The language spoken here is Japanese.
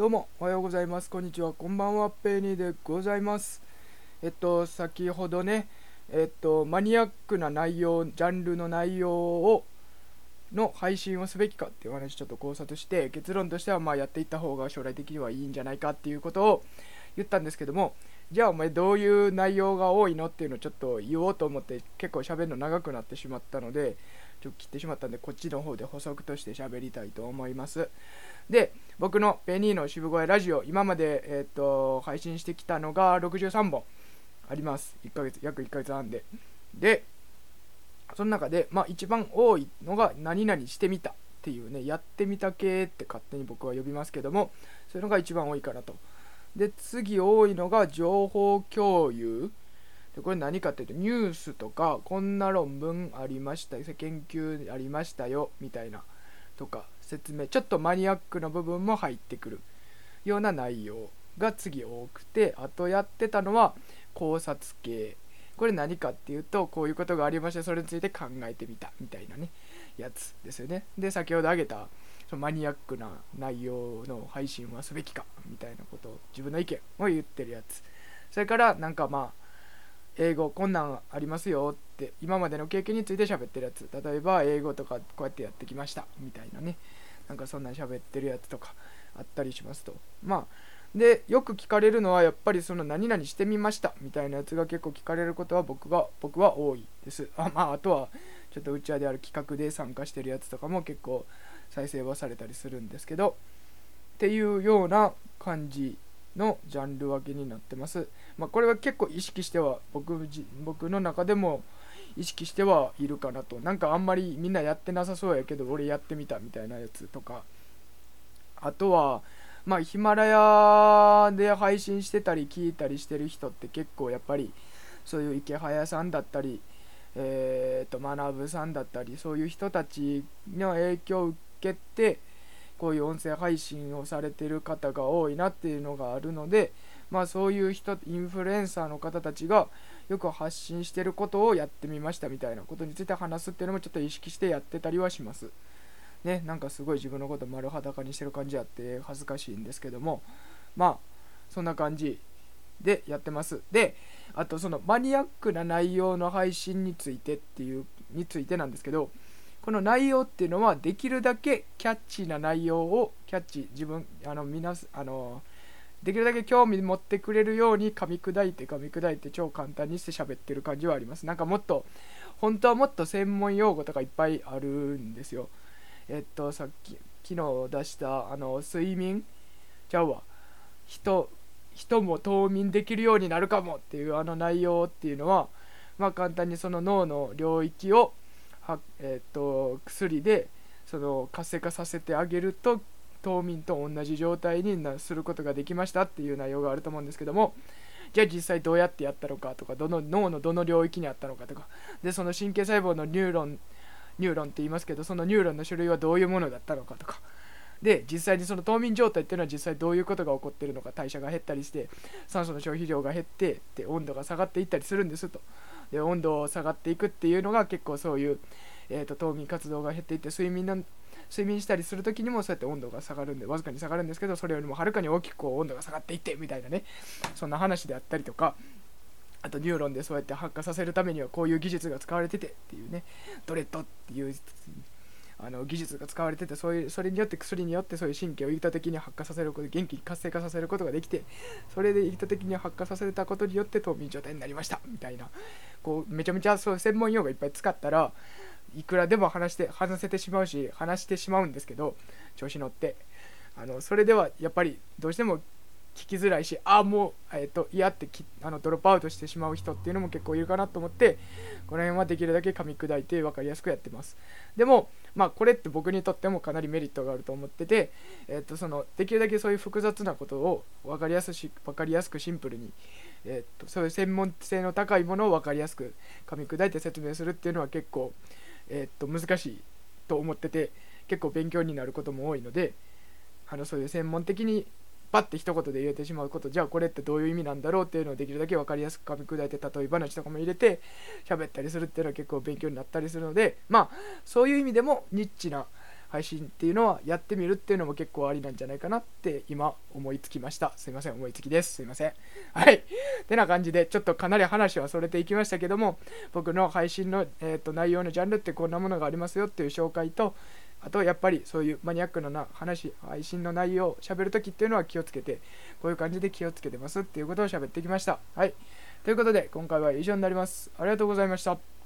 どうもおはようございます。こんにちは。こんばんはペーニーでございます。えっと先ほどねえっとマニアックな内容ジャンルの内容をの配信をすべきかっていう話ちょっと考察して結論としてはまあやっていった方が将来的にはいいんじゃないかっていうことを言ったんですけどもじゃあお前どういう内容が多いのっていうのをちょっと言おうと思って結構喋るの長くなってしまったのでちょっと切ってしまったんでこっちの方で補足として喋りたいと思います。で僕のペニーの渋声ラジオ今まで、えーと、配信してきたのが63本。あります。1ヶ月約1ヶ月半で。でその中で、まあ、一番多いのが何々してみた。っていうねやってみた系って勝手に僕は呼びますけどもそういうのが一番多いかなと。で次多いのが情報共有。これ何かっていうとニュースとかこんな論文ありました研究ありましたよみたいなとか説明ちょっとマニアックな部分も入ってくる。ような内容が次多くてあとやってたのは考察系。これ何かっていうとこういうことがありましてそれについて考えてみたみたいなねやつですよね。で先ほど挙げたそのマニアックな内容の配信はすべきかみたいなことを自分の意見を言ってるやつ。それからなんかまあ英語こんなんありますよって今までの経験について喋ってるやつ。例えば英語とかこうやってやってきました。みたいなね。なんかそんなん喋ってるやつとかあったりしますと。まあでよく聞かれるのはやっぱりその何々してみました。みたいなやつが結構聞かれることは僕が僕は多いです。あまああとはちょっとうちわである企画で参加してるやつとかも結構再生はされたりするんですけど。っていうような感じのジャンル分けになってます。まあ、これは結構意識しては僕僕の中でも意識してはいるかなと。なんかあんまりみんなやってなさそうやけど俺やってみたみたいなやつとか。あとは、まあ、ヒマラヤで配信してたり聞いたりしてる人って結構やっぱりそういう池早さんだったり、えー、と学さんだったりそういう人たちの影響を受けてこういう音声配信をされてる方が多いなっていうのがあるので、まあ、そういう人インフルエンサーの方たちがよく発信してることをやってみましたみたいなことについて話すっていうのもちょっと意識してやってたりはします。ね、なんかすごい自分のこと丸裸にしてる感じあって恥ずかしいんですけどもまあそんな感じでやってます。であとそのマニアックな内容の配信についてっていうについてなんですけどこの内容っていうのはできるだけキャッチーな内容をキャッチ自分あの皆あのできるだけ興味持ってくれるように噛み砕いて噛み砕いて超簡単にして喋ってる感じはあります。なんかもっと本当はもっと専門用語とかいっぱいあるんですよ。えっとさっき昨日出したあの睡眠。ちゃうわ人人も冬眠できるようになるかもっていうあの内容っていうのはまあ簡単にその脳の領域をは、えーと、薬でその活性化させてあげると冬眠と同じ状態にすることができましたっていう内容があると思うんですけどもじゃあ実際どうやってやったのかとかどの脳のどの領域にあったのかとかでその神経細胞のニューロンニューロンって言いますけどそのニューロンの種類はどういうものだったのかとか。で実際にその冬眠状態っていうのは実際どういうことが起こってるのか代謝が減ったりして酸素の消費量が減ってで温度が下がっていったりするんですと。で温度を下がっていくっていうのが結構そういう、えーと、冬眠活動が減っていって睡眠の睡眠したりする時にもそうやって温度が下がるんでわずかに下がるんですけどそれよりもはるかに大きく温度が下がっていってみたいなね。そんな話であったりとかあとニューロンでそうやって発火させるためにはこういう技術が使われててっていうね。ドレッドっていうあの技術が使われててそういうそれによって薬によってそういう神経を意図的に発火させること元気に活性化させることができてそれで意図的に発火させたことによって冬眠状態になりました。みたいな。こうめちゃめちゃそう専門用語いっぱい使ったらいくらでも話して話せてしまうし話してしまうんですけど調子乗って。あのそれではやっぱりどうしても聞きづらいしああもう、えーと、嫌ってあのドロップアウトしてしまう人っていうのも結構いるかなと思ってこの辺はできるだけ噛み砕いて分かりやすくやってます。でもまあこれって僕にとってもかなりメリットがあると思ってて、えーと、そのできるだけそういう複雑なことを分かりやすし分かりやすくシンプルにえー、っとそういう専門性の高いものを分かりやすく噛み砕いて説明するっていうのは結構、えー、っと難しいと思ってて結構勉強になることも多いのであのそういう専門的にパッて一言で言えてしまうことじゃあこれってどういう意味なんだろうっていうのをできるだけ分かりやすく噛み砕いて例え話とかも入れて喋ったりするっていうのは結構勉強になったりするのでまあそういう意味でもニッチな配信っていうのはやってみるっていうのも結構ありなんじゃないかなって今思いつきました。すいません思いつきです。すいません。はい。てな感じでちょっとかなり話はそれていきましたけども僕の配信の、えーと、内容のジャンルってこんなものがありますよっていう紹介とあとやっぱりそういうマニアックな話配信の内容を喋るときっていうのは気をつけてこういう感じで気をつけてますっていうことを喋ってきました。はい。ということで今回は以上になります。ありがとうございました。